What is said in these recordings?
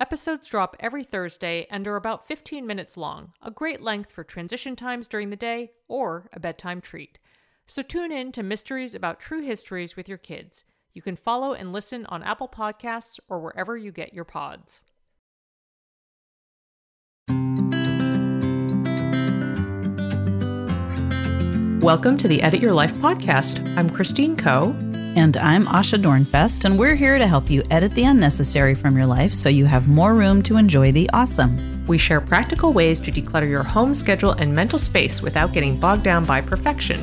Episodes drop every Thursday and are about 15 minutes long, a great length for transition times during the day or a bedtime treat. So tune in to Mysteries About True Histories with your kids. You can follow and listen on Apple Podcasts or wherever you get your pods. Welcome to the Edit Your Life podcast. I'm Christine Koh. And I'm Asha Dornfest, and we're here to help you edit the unnecessary from your life so you have more room to enjoy the awesome. We share practical ways to declutter your home schedule and mental space without getting bogged down by perfection.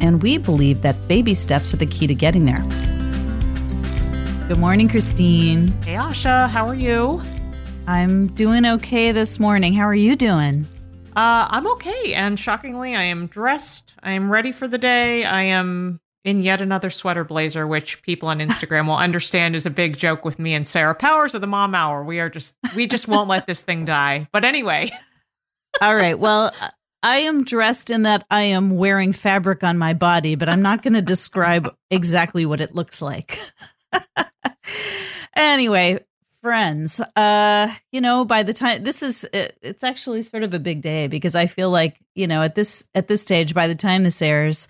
And we believe that baby steps are the key to getting there. Good morning, Christine. Hey, Asha, how are you? I'm doing okay this morning. How are you doing? Uh, I'm okay, and shockingly, I am dressed. I am ready for the day. I am in yet another sweater blazer, which people on Instagram will understand is a big joke with me and Sarah Powers of the Mom Hour. We are just, we just won't let this thing die. But anyway. All right. Well, I am dressed in that I am wearing fabric on my body, but I'm not going to describe exactly what it looks like. anyway, friends uh you know by the time this is it, it's actually sort of a big day because i feel like you know at this at this stage by the time this airs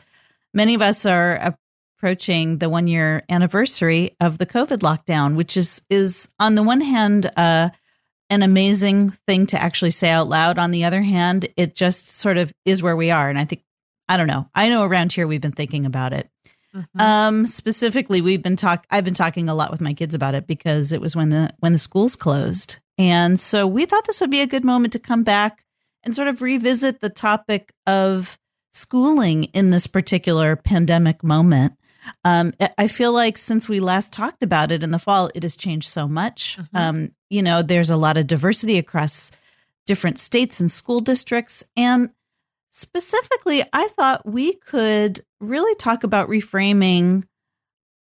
many of us are approaching the one year anniversary of the covid lockdown which is is on the one hand uh an amazing thing to actually say out loud on the other hand it just sort of is where we are and i think i don't know i know around here we've been thinking about it Mm-hmm. Um, specifically, we've been talk. I've been talking a lot with my kids about it because it was when the when the schools closed, and so we thought this would be a good moment to come back and sort of revisit the topic of schooling in this particular pandemic moment. Um, I feel like since we last talked about it in the fall, it has changed so much. Mm-hmm. Um, you know, there's a lot of diversity across different states and school districts, and specifically, I thought we could really talk about reframing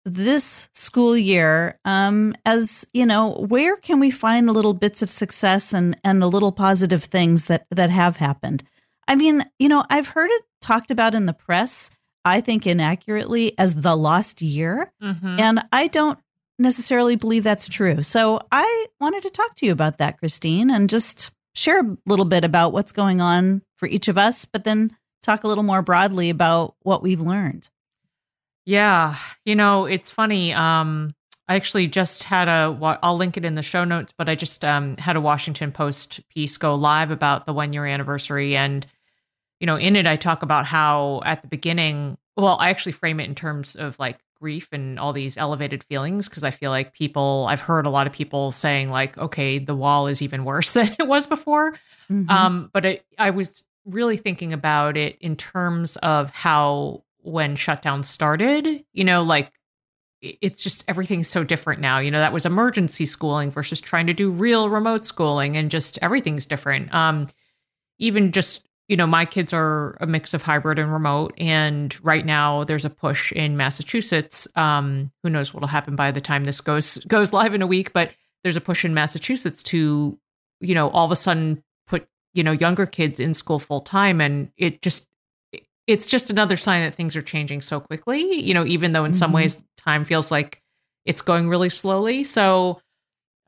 this school year um, as you know where can we find the little bits of success and and the little positive things that that have happened i mean you know i've heard it talked about in the press i think inaccurately as the lost year mm-hmm. and i don't necessarily believe that's true so i wanted to talk to you about that christine and just share a little bit about what's going on for each of us but then talk a little more broadly about what we've learned. Yeah, you know, it's funny. Um, I actually just had a. I'll link it in the show notes, but I just um, had a Washington Post piece go live about the one year anniversary, and you know, in it I talk about how at the beginning. Well, I actually frame it in terms of like grief and all these elevated feelings because I feel like people. I've heard a lot of people saying like, "Okay, the wall is even worse than it was before." Mm-hmm. Um, but it, I was really thinking about it in terms of how when shutdown started, you know, like it's just everything's so different now. You know, that was emergency schooling versus trying to do real remote schooling and just everything's different. Um even just you know, my kids are a mix of hybrid and remote. And right now there's a push in Massachusetts. Um, who knows what'll happen by the time this goes goes live in a week, but there's a push in Massachusetts to, you know, all of a sudden put, you know younger kids in school full time and it just it's just another sign that things are changing so quickly you know even though in mm-hmm. some ways time feels like it's going really slowly so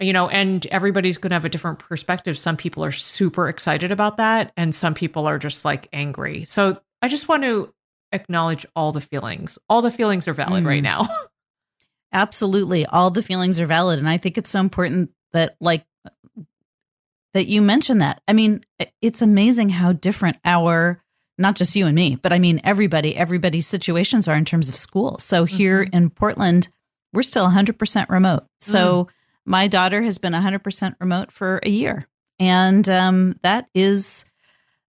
you know and everybody's going to have a different perspective some people are super excited about that and some people are just like angry so i just want to acknowledge all the feelings all the feelings are valid mm. right now absolutely all the feelings are valid and i think it's so important that like that you mentioned that. I mean, it's amazing how different our not just you and me, but I mean everybody, everybody's situations are in terms of school. So here mm-hmm. in Portland, we're still 100% remote. So mm. My daughter has been 100% remote for a year. And um, that is,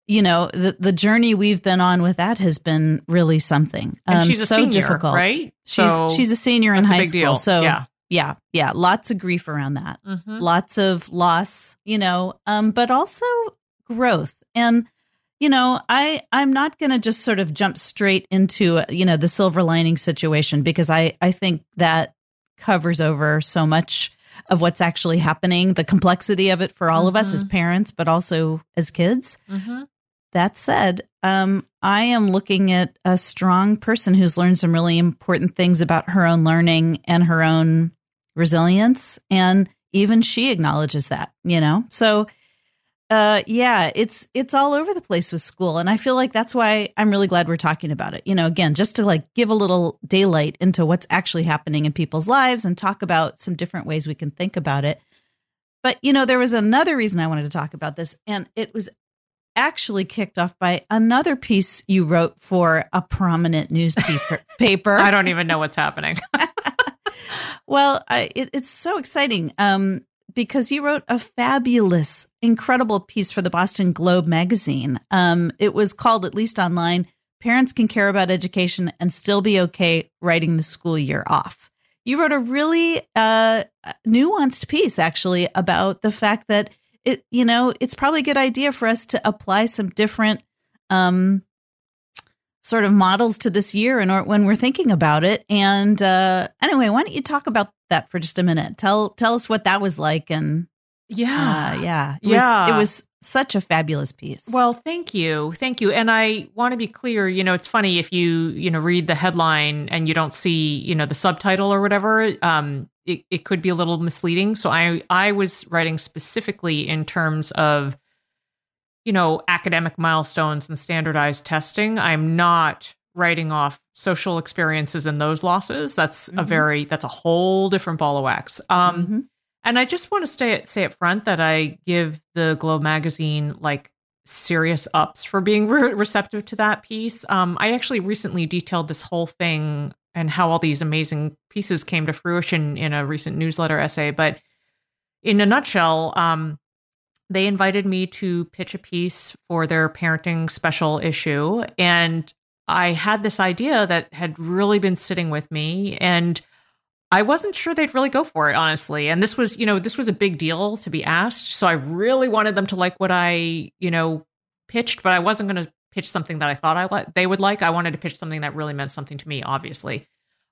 you know, the, the journey we've been on with that has been really something. Um, and she's a so senior, difficult. right? She's, so she's a senior in high school. Deal. So yeah. Yeah, yeah, lots of grief around that. Mm-hmm. Lots of loss, you know, um, but also growth. And you know, I I'm not going to just sort of jump straight into you know the silver lining situation because I I think that covers over so much of what's actually happening, the complexity of it for all mm-hmm. of us as mm-hmm. parents, but also as kids. Mm-hmm. That said, um, I am looking at a strong person who's learned some really important things about her own learning and her own resilience, and even she acknowledges that. You know, so uh, yeah, it's it's all over the place with school, and I feel like that's why I'm really glad we're talking about it. You know, again, just to like give a little daylight into what's actually happening in people's lives and talk about some different ways we can think about it. But you know, there was another reason I wanted to talk about this, and it was actually kicked off by another piece you wrote for a prominent newspaper. paper. I don't even know what's happening. well, I, it, it's so exciting. Um, because you wrote a fabulous, incredible piece for the Boston Globe magazine. Um, it was called, at least online, Parents Can Care About Education and Still Be Okay Writing the School Year Off. You wrote a really uh, nuanced piece, actually, about the fact that it, you know, it's probably a good idea for us to apply some different um, sort of models to this year and when we're thinking about it. And uh, anyway, why don't you talk about that for just a minute? Tell tell us what that was like and yeah, uh, yeah, it yeah. Was, it was such a fabulous piece. Well, thank you, thank you. And I want to be clear. You know, it's funny if you you know read the headline and you don't see you know the subtitle or whatever. Um, it, it could be a little misleading. So I I was writing specifically in terms of you know, academic milestones and standardized testing. I'm not writing off social experiences and those losses. That's mm-hmm. a very that's a whole different ball of wax. Um, mm-hmm. And I just want to stay at, say up front that I give the Globe magazine like serious ups for being re- receptive to that piece. Um, I actually recently detailed this whole thing and how all these amazing pieces came to fruition in a recent newsletter essay. But in a nutshell, um, they invited me to pitch a piece for their parenting special issue. And I had this idea that had really been sitting with me. And I wasn't sure they'd really go for it, honestly. And this was, you know, this was a big deal to be asked. So I really wanted them to like what I, you know, pitched, but I wasn't going to pitch something that I thought I li- they would like. I wanted to pitch something that really meant something to me, obviously.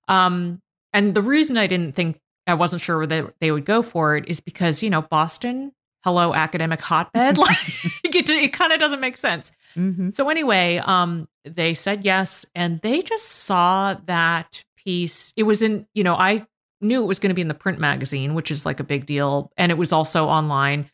Um, and the reason I didn't think I wasn't sure that they would go for it is because, you know, Boston hello academic hotbed like it, it kind of doesn't make sense mm-hmm. so anyway um they said yes and they just saw that piece it was in you know i knew it was going to be in the print magazine which is like a big deal and it was also online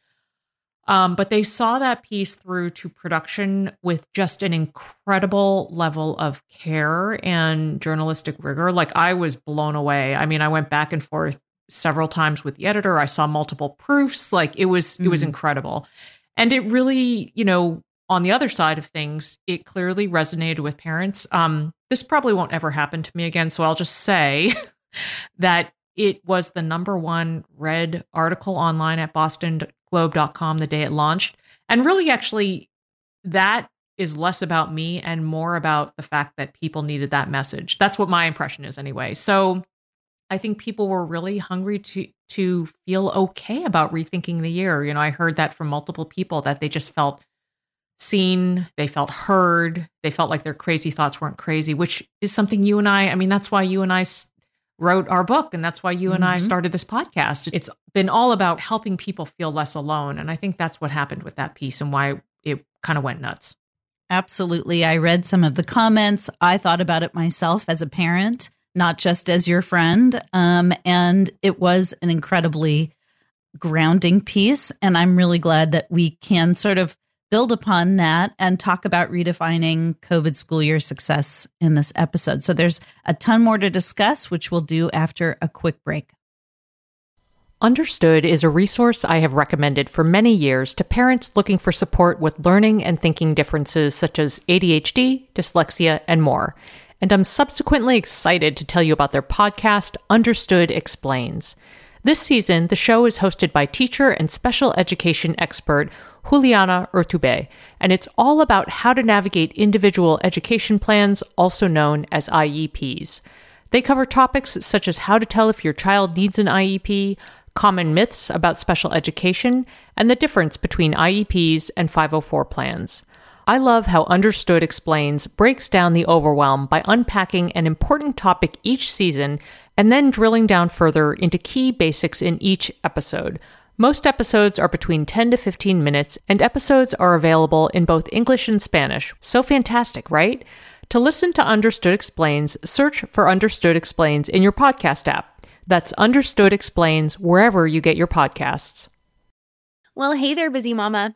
um, but they saw that piece through to production with just an incredible level of care and journalistic rigor. Like I was blown away. I mean, I went back and forth several times with the editor. I saw multiple proofs. Like it was mm. it was mm. incredible. And it really, you know, on the other side of things, it clearly resonated with parents. Um, this probably won't ever happen to me again, so I'll just say that it was the number one read article online at bostonglobe.com the day it launched. And really actually that is less about me and more about the fact that people needed that message. That's what my impression is anyway. So I think people were really hungry to to feel okay about rethinking the year. You know, I heard that from multiple people that they just felt seen, they felt heard, they felt like their crazy thoughts weren't crazy, which is something you and I, I mean, that's why you and I wrote our book and that's why you and mm-hmm. I started this podcast. It's been all about helping people feel less alone, and I think that's what happened with that piece and why it kind of went nuts. Absolutely. I read some of the comments. I thought about it myself as a parent not just as your friend. Um, and it was an incredibly grounding piece. And I'm really glad that we can sort of build upon that and talk about redefining COVID school year success in this episode. So there's a ton more to discuss, which we'll do after a quick break. Understood is a resource I have recommended for many years to parents looking for support with learning and thinking differences such as ADHD, dyslexia, and more. And I'm subsequently excited to tell you about their podcast, Understood Explains. This season, the show is hosted by teacher and special education expert Juliana Urtubey, and it's all about how to navigate individual education plans, also known as IEPs. They cover topics such as how to tell if your child needs an IEP, common myths about special education, and the difference between IEPs and 504 plans. I love how Understood Explains breaks down the overwhelm by unpacking an important topic each season and then drilling down further into key basics in each episode. Most episodes are between 10 to 15 minutes, and episodes are available in both English and Spanish. So fantastic, right? To listen to Understood Explains, search for Understood Explains in your podcast app. That's Understood Explains wherever you get your podcasts. Well, hey there, busy mama.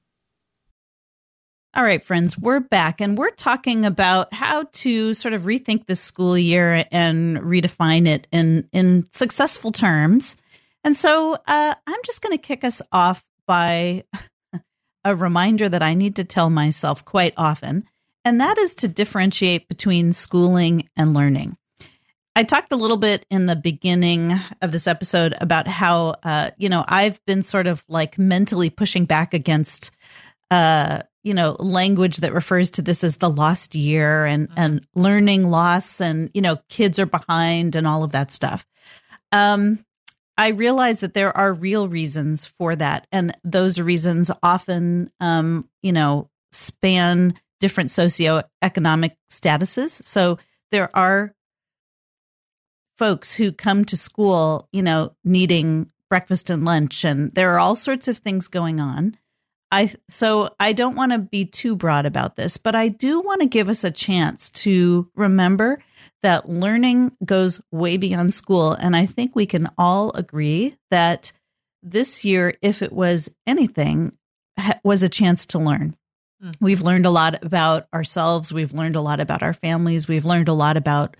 All right, friends, we're back and we're talking about how to sort of rethink this school year and redefine it in, in successful terms. And so uh, I'm just going to kick us off by a reminder that I need to tell myself quite often, and that is to differentiate between schooling and learning. I talked a little bit in the beginning of this episode about how, uh, you know, I've been sort of like mentally pushing back against, uh, you know, language that refers to this as the lost year and mm-hmm. and learning loss and you know, kids are behind and all of that stuff. Um, I realize that there are real reasons for that, and those reasons often, um, you know, span different socioeconomic statuses. So there are folks who come to school, you know, needing breakfast and lunch, and there are all sorts of things going on. I so I don't want to be too broad about this, but I do want to give us a chance to remember that learning goes way beyond school, and I think we can all agree that this year, if it was anything, was a chance to learn. Mm-hmm. We've learned a lot about ourselves. We've learned a lot about our families. We've learned a lot about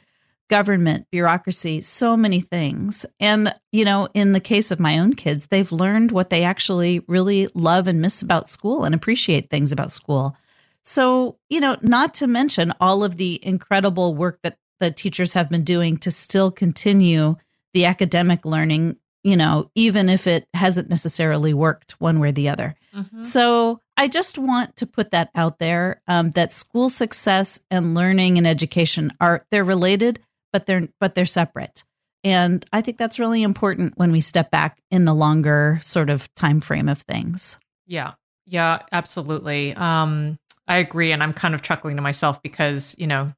government, bureaucracy, so many things. And, you know, in the case of my own kids, they've learned what they actually really love and miss about school and appreciate things about school. So, you know, not to mention all of the incredible work that the teachers have been doing to still continue the academic learning, you know, even if it hasn't necessarily worked one way or the other. Mm-hmm. So I just want to put that out there um, that school success and learning and education are they're related, but they're but they're separate. And I think that's really important when we step back in the longer sort of time frame of things. Yeah. Yeah, absolutely. Um I agree and I'm kind of chuckling to myself because, you know,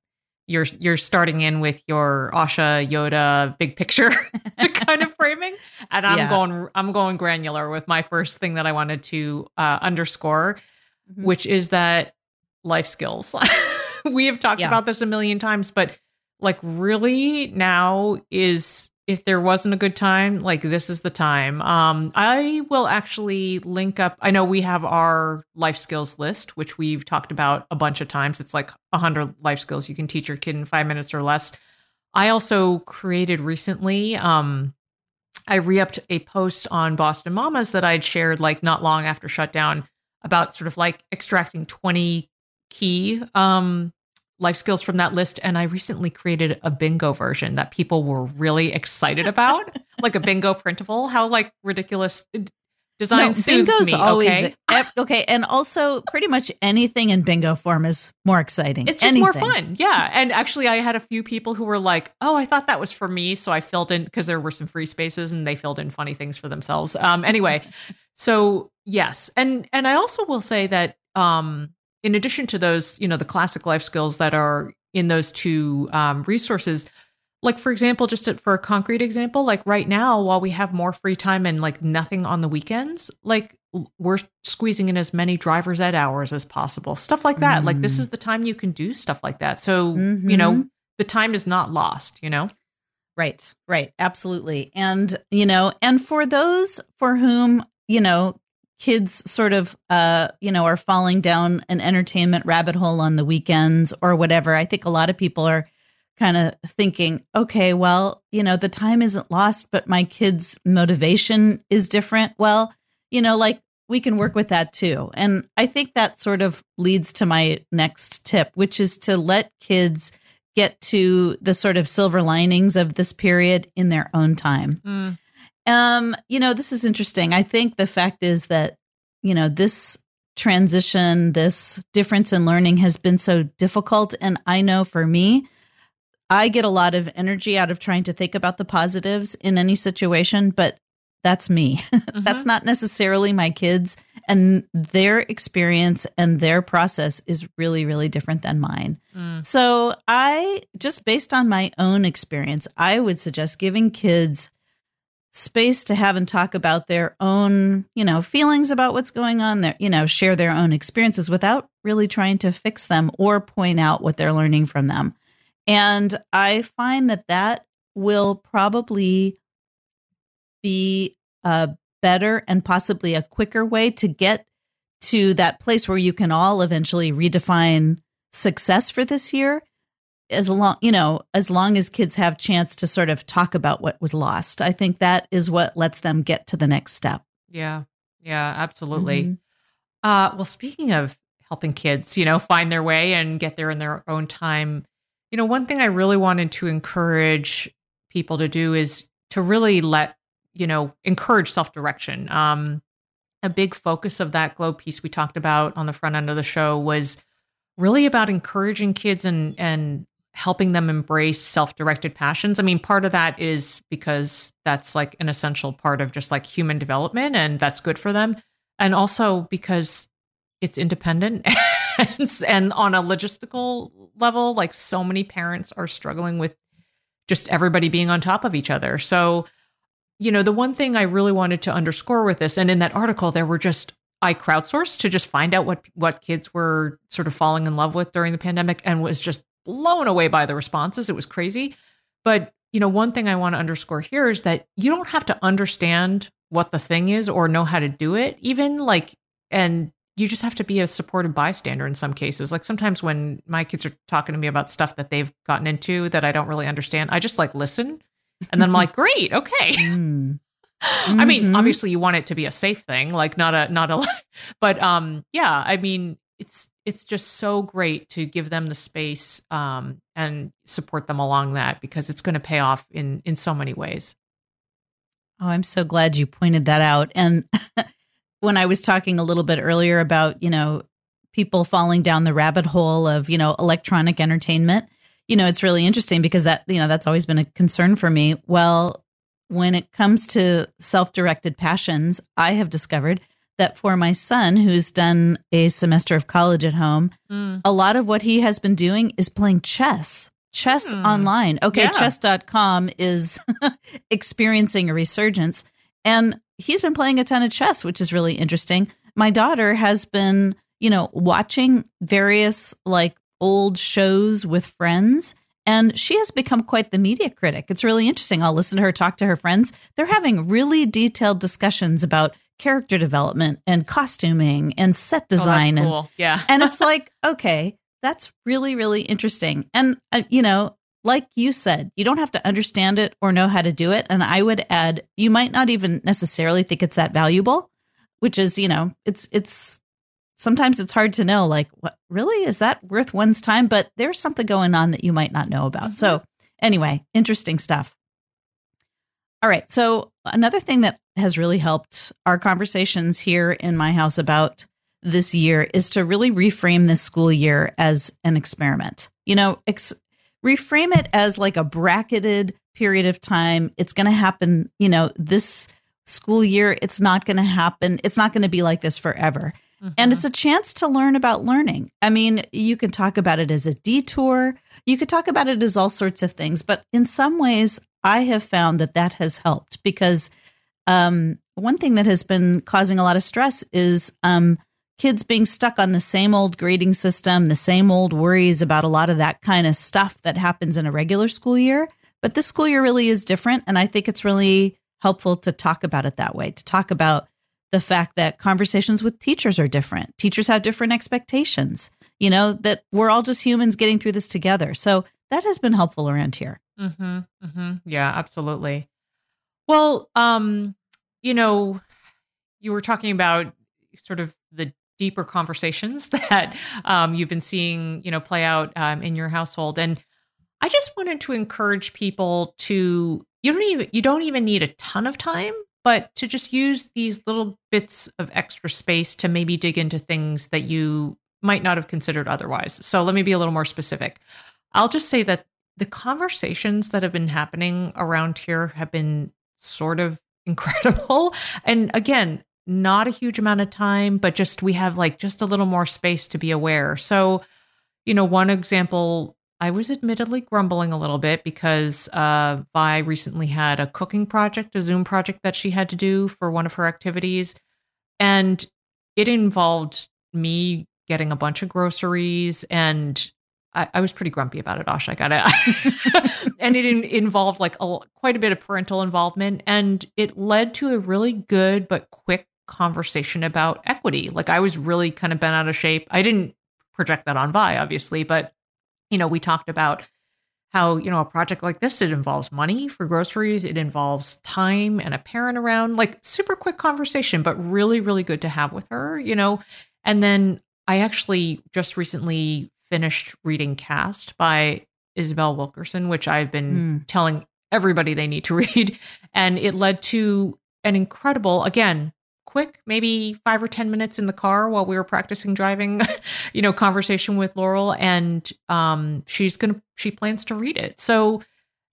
you're you're starting in with your Asha Yoda big picture kind of framing and I'm yeah. going I'm going granular with my first thing that I wanted to uh, underscore mm-hmm. which is that life skills. we have talked yeah. about this a million times but like really now is if there wasn't a good time like this is the time. Um i will actually link up i know we have our life skills list which we've talked about a bunch of times. It's like 100 life skills you can teach your kid in 5 minutes or less. I also created recently um i re-upped a post on boston mamas that i'd shared like not long after shutdown about sort of like extracting 20 key um life skills from that list and I recently created a bingo version that people were really excited about, like a bingo printable. How like ridiculous Design no, bingo's me. always okay, okay, and also pretty much anything in bingo form is more exciting. it's just more fun. Yeah, and actually, I had a few people who were like, "Oh, I thought that was for me," so I filled in because there were some free spaces, and they filled in funny things for themselves. Um, anyway, so yes, and and I also will say that um, in addition to those, you know, the classic life skills that are in those two um, resources, like for example, just to, for a concrete example, like right now, while we have more free time and like nothing on the weekends, like we're squeezing in as many driver's ed hours as possible, stuff like that. Like this Mm. is the time you can do stuff like that. So you know, Mhm. the time is not lost. You know. Right, right, absolutely. And, you know, and for those for whom, you know, kids sort of uh, you know, are falling down an entertainment rabbit hole on the weekends or whatever, I think a lot of people are kind of thinking, okay, well, you know, the time isn't lost, but my kids' motivation is different. Well, you know, like we can work with that too. And I think that sort of leads to my next tip, which is to let kids get to the sort of silver linings of this period in their own time. Mm, Um, you know, this is interesting. I think the fact is that, you know, this transition, this difference in learning has been so difficult. And I know for me, I get a lot of energy out of trying to think about the positives in any situation, but that's me. That's mhm. not necessarily my kids. And their experience and their process is really, really different than mine. Mm, So, I just based on my own experience, I would suggest giving kids space to have and talk about their own, you know, feelings about what's going on there, you know, share their own experiences without really trying to fix them or point out what they're learning from them. And I find that that will probably be a better and possibly a quicker way to get to that place where you can all eventually redefine success for this year as long you know as long as kids have chance to sort of talk about what was lost i think that is what lets them get to the next step yeah. Yeah. Absolutely. Mhm. Uh, well, speaking of helping kids, you know, find their way and get there in their own time, you know, one thing I really wanted to encourage people to do is to really let, you know, encourage self direction. Um, a big focus of that Globe piece we talked about on the front end of the show was really about encouraging kids and and helping them embrace self-directed passions. I mean, part of that is because that's like an essential part of just like human development and that's good for them. And also because it's independent and, and on a logistical level, like so many parents are struggling with just everybody being on top of each other. So, you know, the one thing I really wanted to underscore with this, and in that article, there were just I crowdsourced to just find out what what kids were sort of falling in love with during the pandemic, and was just blown away by the responses. It was crazy. But you know, one thing I want to underscore here is that you don't have to understand what the thing is or know how to do it, even like, and you just have to be a supportive bystander in some cases. Like sometimes when my kids are talking to me about stuff that they've gotten into that I don't really understand, I just like listen. And then I'm like, great, okay. Mm. I mean, Mhm. obviously you want it to be a safe thing, like not a not a but um yeah, I mean, it's it's just so great to give them the space um and support them along that because it's going to pay off in in so many ways. Oh, I'm so glad you pointed that out. And when I was talking a little bit earlier about, you know, people falling down the rabbit hole of, you know, electronic entertainment, you know, it's really interesting because that, you know, that's always been a concern for me. Well, when it comes to self directed passions, I have discovered that for my son, who's done a semester of college at home, Mm. a lot of what he has been doing is playing chess. Chess Hmm. online. Okay, Yeah. chess.com is experiencing a resurgence. And he's been playing a ton of chess, which is really interesting. My daughter has been, you know, watching various like old shows with friends. And she has become quite the media critic. It's really interesting. I'll listen to her talk to her friends. They're having really detailed discussions about character development and costuming and set Oh, design and. Yeah. and it's like okay that's really really interesting. And uh, you know like you said you don't have to understand it or know how to do it. And i would add you might not even necessarily think it's that valuable which is you know it's it's sometimes it's hard to know like what really? Is that worth one's time? But there's something going on that you might not know about. So anyway interesting stuff. All right. So another thing that has really helped our conversations here in my house about this year is to really reframe this school year as an experiment. You know, ex- reframe it as like a bracketed period of time. It's going to happen, you know, this school year. It's not going to happen. It's not going to be like this forever. Mm-hmm. And it's a chance to learn about learning. I mean, you can talk about it as a detour. You could talk about it as all sorts of things. But in some ways, I have found that that has helped because um, one thing that has been causing a lot of stress is um, kids being stuck on the same old grading system, the same old worries about a lot of that kind of stuff that happens in a regular school year. But this school year really is different. And I think it's really helpful to talk about it that way, to talk about the fact that conversations with teachers are different. Teachers have different expectations, you know, that we're all just humans getting through this together. So that has been helpful around here. Mm-hmm, mm-hmm. Yeah, absolutely. Well, um, you know, you were talking about sort of the deeper conversations that um, you've been seeing, you know, play out um, in your household, and I just wanted to encourage people to you don't even you don't even need a ton of time, but to just use these little bits of extra space to maybe dig into things that you might not have considered otherwise. So let me be a little more specific. I'll just say that the conversations that have been happening around here have been sort of incredible. And again, not a huge amount of time, but just we have like just a little more space to be aware. So, you know, one example, I was admittedly grumbling a little bit because uh, Vi recently had a cooking project, a Zoom project that she had to do for one of her activities. And it involved me getting a bunch of groceries and I, I was pretty grumpy about it, Osh. I got it. and it in, involved like a, quite a bit of parental involvement. And it led to a really good but quick conversation about equity. Like I was really kind of bent out of shape. I didn't project that on Vi, obviously, but you know, we talked about how, you know, a project like this, it involves money for groceries, it involves time and a parent around, like super quick conversation, but really, really good to have with her, you know. And then I actually just recently finished reading Caste by Isabel Wilkerson, which I've been mm. telling everybody they need to read. And it led to an incredible, again, quick, maybe five or 10 minutes in the car while we were practicing driving, you know, conversation with Laurel. And um, she's going to, she plans to read it. So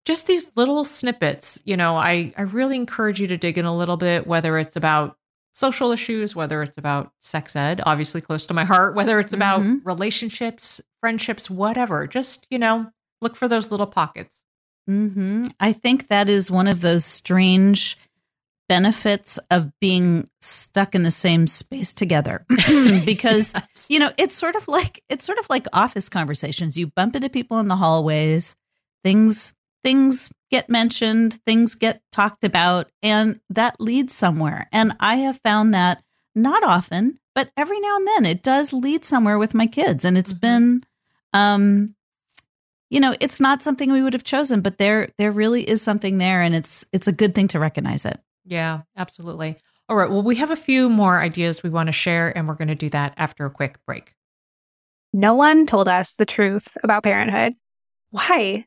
just these little snippets, you know, I, I really encourage you to dig in a little bit, whether it's about social issues, whether it's about sex ed, obviously close to my heart, whether it's about mm-hmm. relationships, friendships, whatever. Just, you know, look for those little pockets. Mm-hmm. I think that is one of those strange benefits of being stuck in the same space together because yes. you know it's sort of like it's sort of like office conversations you bump into people in the hallways things things get mentioned, things get talked about, and that leads somewhere. And I have found that not often, but every now and then it does lead somewhere with my kids. And it's mm-hmm. been, um, you know, it's not something we would have chosen, but there there really is something there, and it's it's a good thing to recognize it. Yeah, absolutely. All right. Well, we have a few more ideas we want to share, and we're going to do that after a quick break. No one told us the truth about parenthood. Why?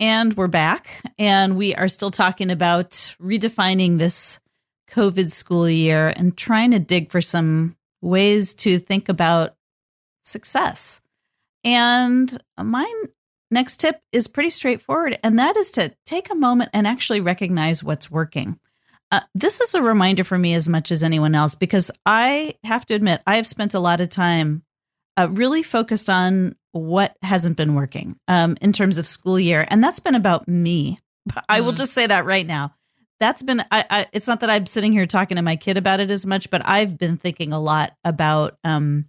And we're back, and we are still talking about redefining this COVID school year and trying to dig for some ways to think about success. And my next tip is pretty straightforward, and that is to take a moment and actually recognize what's working. Uh, this is a reminder for me as much as anyone else because I have to admit, I have spent a lot of time uh, really focused on what hasn't been working um, in terms of school year. And that's been about me. I will just say that right now. That's been, I, I, it's not that I'm sitting here talking to my kid about it as much, but I've been thinking a lot about, um,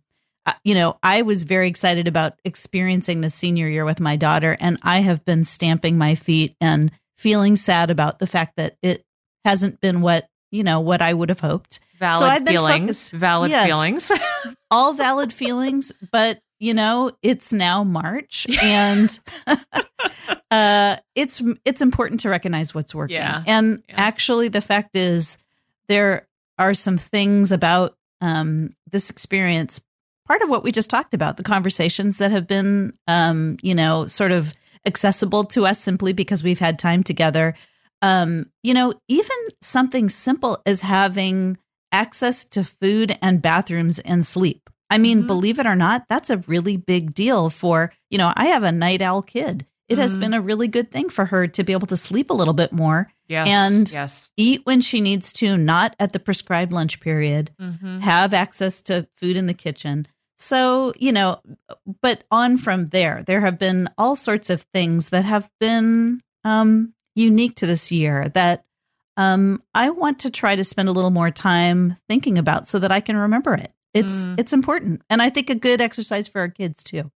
you know, I was very excited about experiencing the senior year with my daughter, and I have been stamping my feet and feeling sad about the fact that it hasn't been what you know what I would have hoped. Valid so I've been feelings. focused- valid Yes. feelings. all valid feelings, but you know, it's now March and uh it's it's important to recognize what's working. Yeah. And Yeah. actually the fact is there are some things about um this experience part of what we just talked about, the conversations that have been um, you know, sort of accessible to us simply because we've had time together. Um, you know, even something simple as having access to food and bathrooms and sleep. I mean, Mhm. believe it or not, that's a really big deal for, you know, I have a night owl kid. It has Mhm. been a really good thing for her to be able to sleep a little bit more, yes. And- yes. eat when she needs to, not at the prescribed lunch period, hmm have access to food in the kitchen. So, you know, but on from there, there have been all sorts of things that have been um, unique to this year that um, I want to try to spend a little more time thinking about so that I can remember it. It's Mm. it's important, and I think a good exercise for our kids too.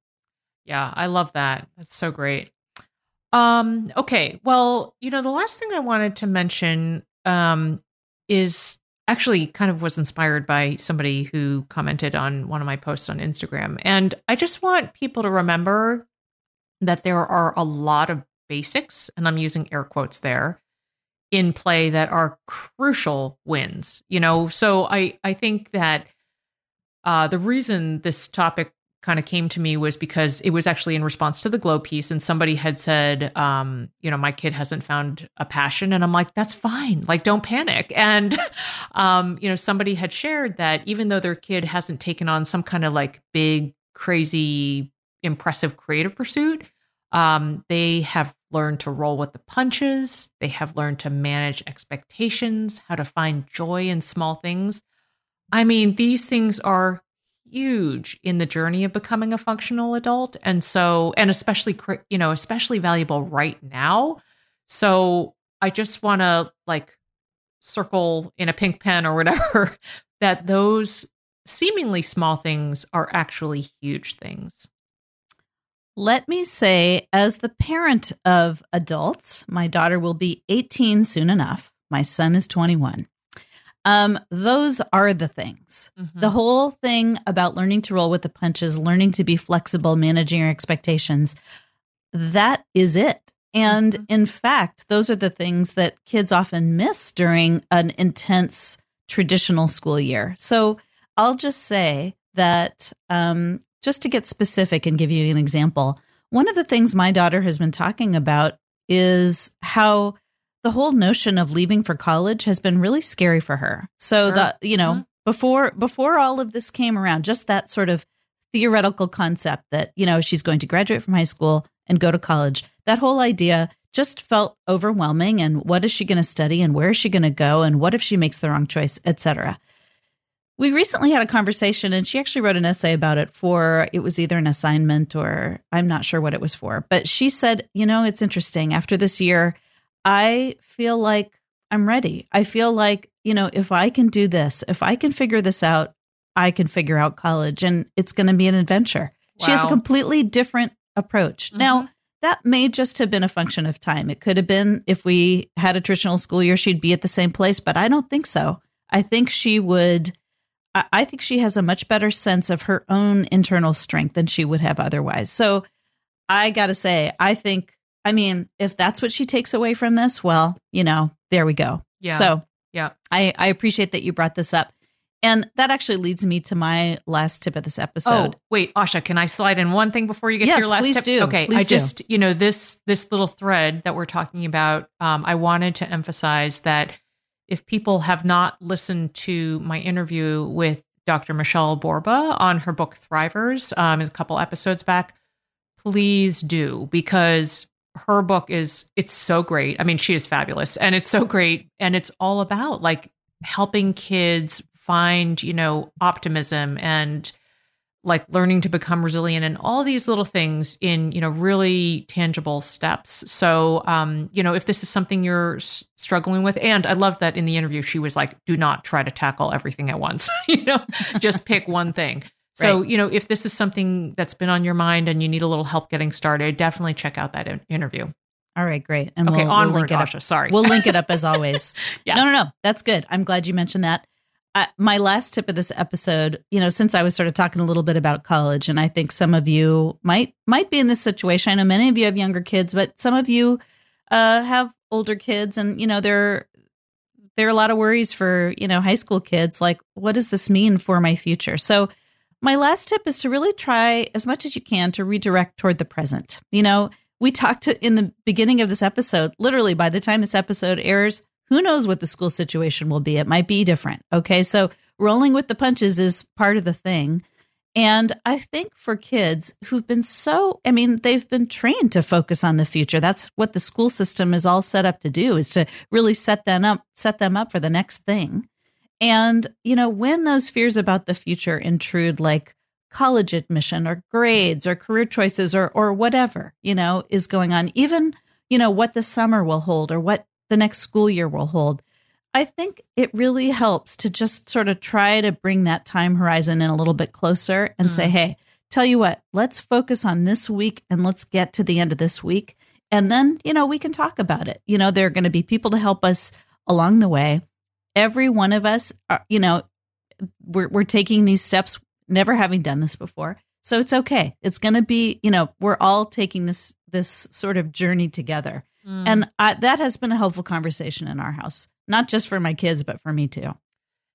Yeah, I love that. That's so great. Um, okay. Well, you know, the last thing I wanted to mention um is actually kind of was inspired by somebody who commented on one of my posts on Instagram. And I just want people to remember that there are a lot of basics, and I'm using air quotes there, in play that are crucial wins. You know, so I I think that uh, the reason this topic kind of came to me was because it was actually in response to the Globe piece and somebody had said um you know my kid hasn't found a passion and i'm like that's fine. Like don't panic. And um you know somebody had shared that even though their kid hasn't taken on some kind of like big crazy impressive creative pursuit um they have learned to roll with the punches. They have learned to manage expectations how to find joy in small things I mean, these things are huge in the journey of becoming a functional adult. And so, and especially, you know, especially valuable right now. So I just want to like circle in a pink pen or whatever that those seemingly small things are actually huge things. Let me say, as the parent of adults, my daughter will be 18 soon enough. My son is 21. Um, those are the things. Mm-hmm. The whole thing about learning to roll with the punches, learning to be flexible, managing your expectations, that is it. And Mhm. in fact, those are the things that kids often miss during an intense traditional school year. So I'll just say that um, just to get specific and give you an example, one of the things my daughter has been talking about is how the whole notion of leaving for college has been really scary for her. So Sure. the you know Mhm. before before all of this came around, just that sort of theoretical concept that you know she's going to graduate from high school and go to college. That whole idea just felt overwhelming. And what is she going to study? And where is she going to go? And what if she makes the wrong choice, etc. We recently had a conversation, and she actually wrote an essay about it for it was either an assignment or I'm not sure what it was for. But she said, you know, it's interesting. After this year, I feel like I'm ready. I feel like, you know, if I can do this, if I can figure this out, I can figure out college and it's going to be an adventure. She has a completely different approach. Now, Mhm. that may just have been a function of time. It could have been if we had a traditional school year, she'd be at the same place, but I don't think so. I think she would. I- I think she has a much better sense of her own internal strength than she would have otherwise. So I got to say, I think, I mean, if that's what she takes away from this, well, you know, there we go. Yeah. So Yeah. I, I appreciate that you brought this up. And that actually leads me to my last tip of this episode. Oh, wait, Asha, can I slide in one thing before you get Yes, to your last please tip? do. Okay, Please I do. just, you know, this this little thread that we're talking about, um, I wanted to emphasize that if people have not listened to my interview with Dr. Michelle Borba on her book Thrivers um, a couple episodes back, please do because her book is it's so great. I mean, she is fabulous and it's so great and it's all about like helping kids find, you know, optimism and like learning to become resilient and all these little things in you know really tangible steps. So um you know if this is something you're s- struggling with and i love that in the interview she was like do not try to tackle everything at once. You know just pick one thing so Right. you know if this is something that's been on your mind and you need a little help getting started definitely check out that in- interview All right, great. And okay we'll, we'll link it up. Asha, sorry We'll link it up as always. Yeah. No, no, no. That's good. I'm glad you mentioned that. Uh, my last tip of this episode, you know, since I was sort of talking a little bit about college, and I think some of you might might be in this situation. I know many of you have younger kids, but some of you uh, have older kids, and you know, there there are a lot of worries for you know high school kids. Like, what does this mean for my future? So. My last tip is to really try as much as you can to redirect toward the present. You know, we talked to, in the beginning of this episode, literally by the time this episode airs, who knows what the school situation will be? It might be different. Okay. So rolling with the punches is part of the thing. And I think for kids who've been so, I mean, they've been trained to focus on the future. That's what the school system is all set up to do is to really set them up, set them up for the next thing. And, you know, when those fears about the future intrude, like college admission or grades or career choices or, or whatever, you know, is going on, even, you know, what the summer will hold or what the next school year will hold. I think it really helps to just sort of try to bring that time horizon in a little bit closer and say, Mm. hey, tell you what, let's focus on this week and let's get to the end of this week. And then, you know, we can talk about it. You know, there are going to be people to help us along the way. Every one of us, are, you know, we're, we're taking these steps, never having done this before. So it's okay. It's going to be, you know, we're all taking this this sort of journey together. Mm. And I, that has been a helpful conversation in our house, not just for my kids, but for me too.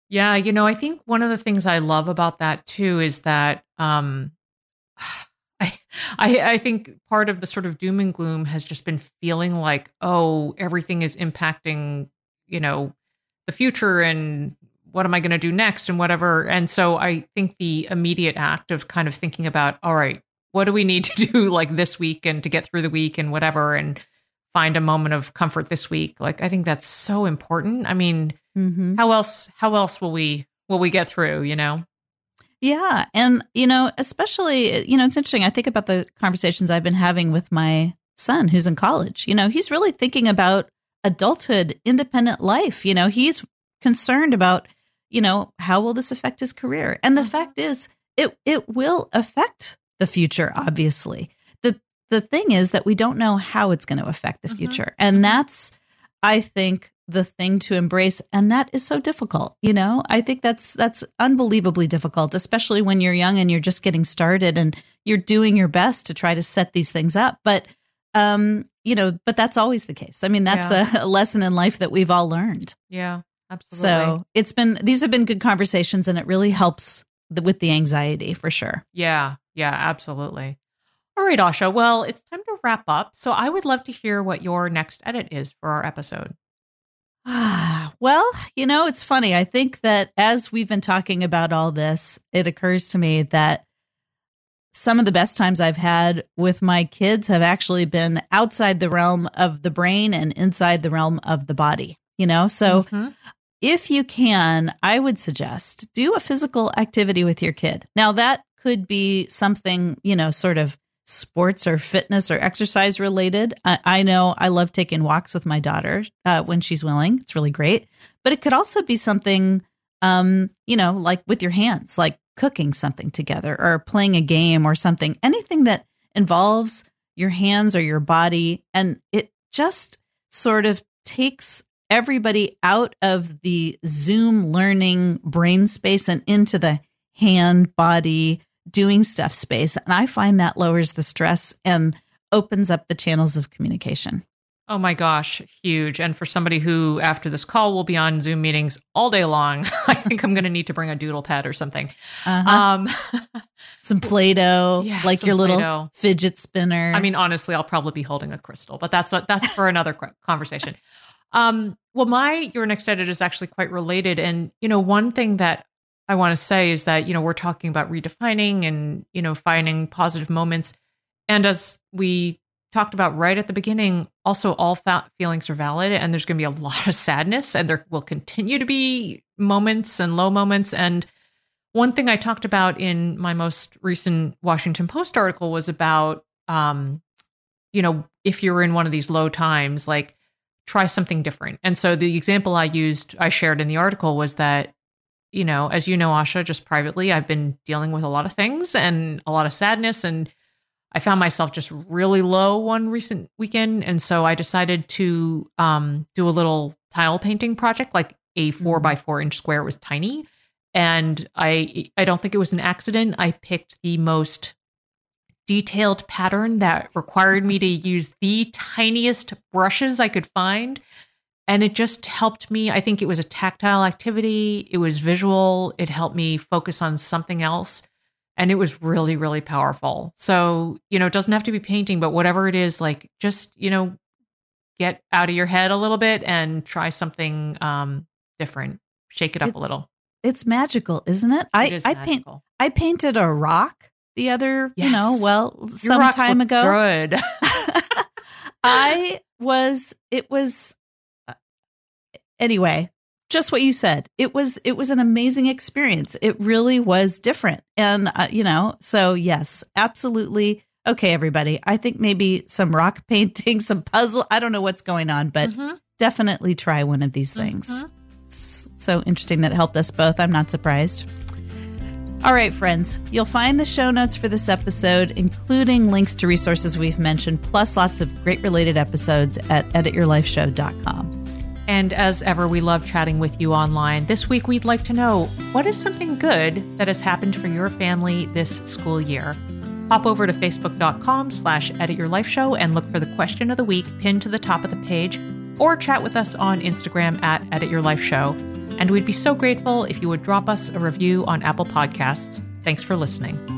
Yeah, you know, I think one of the things I love about that too is that um I I I think part of the sort of doom and gloom has just been feeling like, oh, everything is impacting, you know, the future and what am I going to do next and whatever. And so I think the immediate act of kind of thinking about, all right, what do we need to do like this week and to get through the week and whatever and find a moment of comfort this week. Like I think that's so important. I mean, Mm-hmm. how else how else will we will we get through you know Yeah. And, you know, especially, you know, it's interesting. I think about the conversations I've been having with my son who's in college. You know, he's really thinking about adulthood, independent life. You know, he's concerned about, you know, how will this affect his career? And the fact is, it it will affect the future, obviously. The the thing is that we don't know how it's going to affect the Mhm. future. And that's I think the thing to embrace and that is so difficult you know i think that's that's unbelievably difficult especially when you're young and you're just getting started and you're doing your best to try to set these things up but um you know but that's always the case i mean that's a, a lesson in life that we've all learned yeah absolutely so it's been these have been good conversations and it really helps the, with the anxiety for sure yeah yeah absolutely all right asha well it's time to wrap up. So I would love to hear what your next edit is for our episode. Ah, well, you know, it's funny. I think that as we've been talking about all this, it occurs to me that some of the best times I've had with my kids have actually been outside the realm of the brain and inside the realm of the body, you know? So Mhm. if you can, I would suggest do a physical activity with your kid. Now, that could be something, you know, sort of sports or fitness or exercise related. I, I know I love taking walks with my daughter uh, when she's willing. It's really great. But it could also be something, um, you know, like with your hands, like cooking something together or playing a game or something, anything that involves your hands or your body. And it just sort of takes everybody out of the Zoom learning brain space and into the hand body doing stuff space. And I find that lowers the stress and opens up the channels of communication. Oh my gosh, huge. And for somebody who, after this call, will be on Zoom meetings all day long, I think I'm going to need to bring a doodle pad or something. Uh-huh. Um, some Play Doh, Yeah, like your little Play-Doh. fidget spinner. I mean, honestly, I'll probably be holding a crystal, but that's that's for another conversation. Um, well, my your next edit is actually quite related, and you know, one thing that I want to say is that you know we're talking about redefining and you know finding positive moments, and as we talked about right at the beginning, also all fa- feelings are valid, and there's going to be a lot of sadness, and there will continue to be moments and low moments, and one thing I talked about in my most recent Washington Post article was about, um, you know, if you're in one of these low times, like try something different. And so the example I used, I shared in the article was that, you know, as you know, Asha, just privately, I've been dealing with a lot of things and a lot of sadness. And I found myself just really low one recent weekend. And so I decided to um, do a little tile painting project, like a four Mhm. by four inch square. Was tiny and I I don't think it was an accident. I picked the most detailed pattern that required me to use the tiniest brushes I could find. And it just helped me. I think it was a tactile activity, it was visual, it helped me focus on something else. And it was really, really powerful. So, you know, it doesn't have to be painting, but whatever it is, like just, you know, get out of your head a little bit and try something um, different, shake it up It- a little. it's magical, isn't it? I It is I paint. I painted a rock the other, you know, well, some time ago. Good. I was it was uh, anyway, just what you said. It was it was an amazing experience. It really was different. And uh, you know, so yes, absolutely. Okay, everybody. I think maybe some rock painting, some puzzle. I don't know what's going on, but Mhm. definitely try one of these things. Mhm. It's so interesting that it helped us both. I'm not surprised. All right, friends, you'll find the show notes for this episode, including links to resources we've mentioned, plus lots of great related episodes at edityourlifeshow.com. And as ever, we love chatting with you online. This week, we'd like to know what is something good that has happened for your family this school year. Hop over to facebook.com slash edit your life show and look for the question of the week pinned to the top of the page, or chat with us on Instagram at edit your life show. And we'd be so grateful if you would drop us a review on Apple Podcasts. Thanks for listening.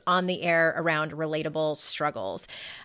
on the air around relatable struggles.